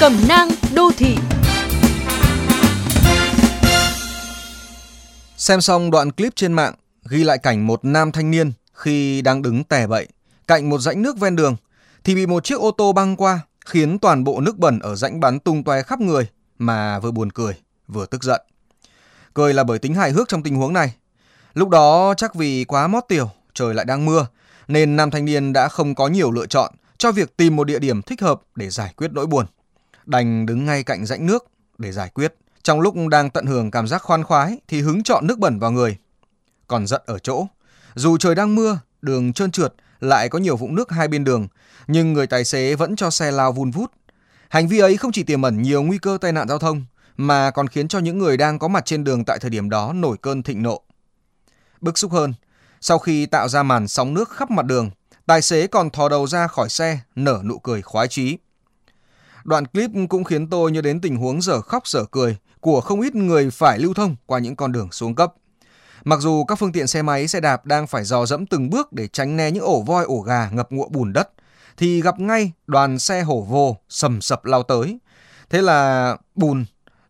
Cẩm nang đô thị Xem xong đoạn clip trên mạng ghi lại cảnh một nam thanh niên khi đang đứng tè bậy cạnh một rãnh nước ven đường thì bị một chiếc ô tô băng qua khiến toàn bộ nước bẩn ở rãnh bắn tung toe khắp người mà vừa buồn cười vừa tức giận. Cười là bởi tính hài hước trong tình huống này. Lúc đó chắc vì quá mót tiểu, trời lại đang mưa nên nam thanh niên đã không có nhiều lựa chọn cho việc tìm một địa điểm thích hợp để giải quyết nỗi buồn. Đành đứng ngay cạnh rãnh nước để giải quyết. Trong lúc đang tận hưởng cảm giác khoan khoái thì hứng chọn nước bẩn vào người. Còn giận ở chỗ, dù trời đang mưa, đường trơn trượt, lại có nhiều vũng nước hai bên đường, nhưng người tài xế vẫn cho xe lao vun vút. Hành vi ấy không chỉ tiềm ẩn nhiều nguy cơ tai nạn giao thông, mà còn khiến cho những người đang có mặt trên đường tại thời điểm đó nổi cơn thịnh nộ. Bức xúc hơn, sau khi tạo ra màn sóng nước khắp mặt đường, tài xế còn thò đầu ra khỏi xe, nở nụ cười khoái chí. Đoạn clip cũng khiến tôi nhớ đến tình huống dở khóc dở cười của không ít người phải lưu thông qua những con đường xuống cấp. Mặc dù các phương tiện xe máy, xe đạp đang phải dò dẫm từng bước để tránh né những ổ voi ổ gà ngập ngụa bùn đất, thì gặp ngay đoàn xe hổ vồ sầm sập lao tới. Thế là bùn,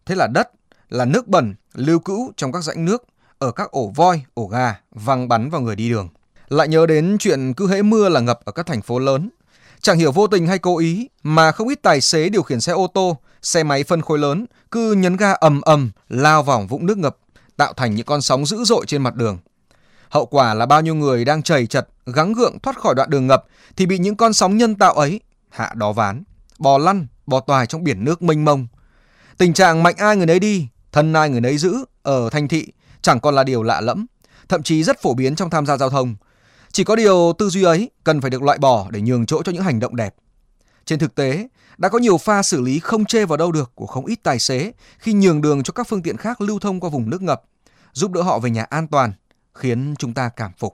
thế là đất, là nước bẩn lưu cữu trong các rãnh nước ở các ổ voi, ổ gà văng bắn vào người đi đường. Lại nhớ đến chuyện cứ hễ mưa là ngập ở các thành phố lớn. Chẳng hiểu vô tình hay cố ý mà không ít tài xế điều khiển xe ô tô, xe máy phân khối lớn cứ nhấn ga ầm ầm lao vào vũng nước ngập, tạo thành những con sóng dữ dội trên mặt đường. Hậu quả là bao nhiêu người đang chầy chật, gắng gượng thoát khỏi đoạn đường ngập thì bị những con sóng nhân tạo ấy hạ đó ván, bò lăn, bò toài trong biển nước mênh mông. Tình trạng mạnh ai người nấy đi, thân ai người nấy giữ ở thành thị chẳng còn là điều lạ lẫm, thậm chí rất phổ biến trong tham gia giao thông. Chỉ có điều tư duy ấy cần phải được loại bỏ để nhường chỗ cho những hành động đẹp. Trên thực tế, đã có nhiều pha xử lý không chê vào đâu được của không ít tài xế khi nhường đường cho các phương tiện khác lưu thông qua vùng nước ngập, giúp đỡ họ về nhà an toàn, khiến chúng ta cảm phục.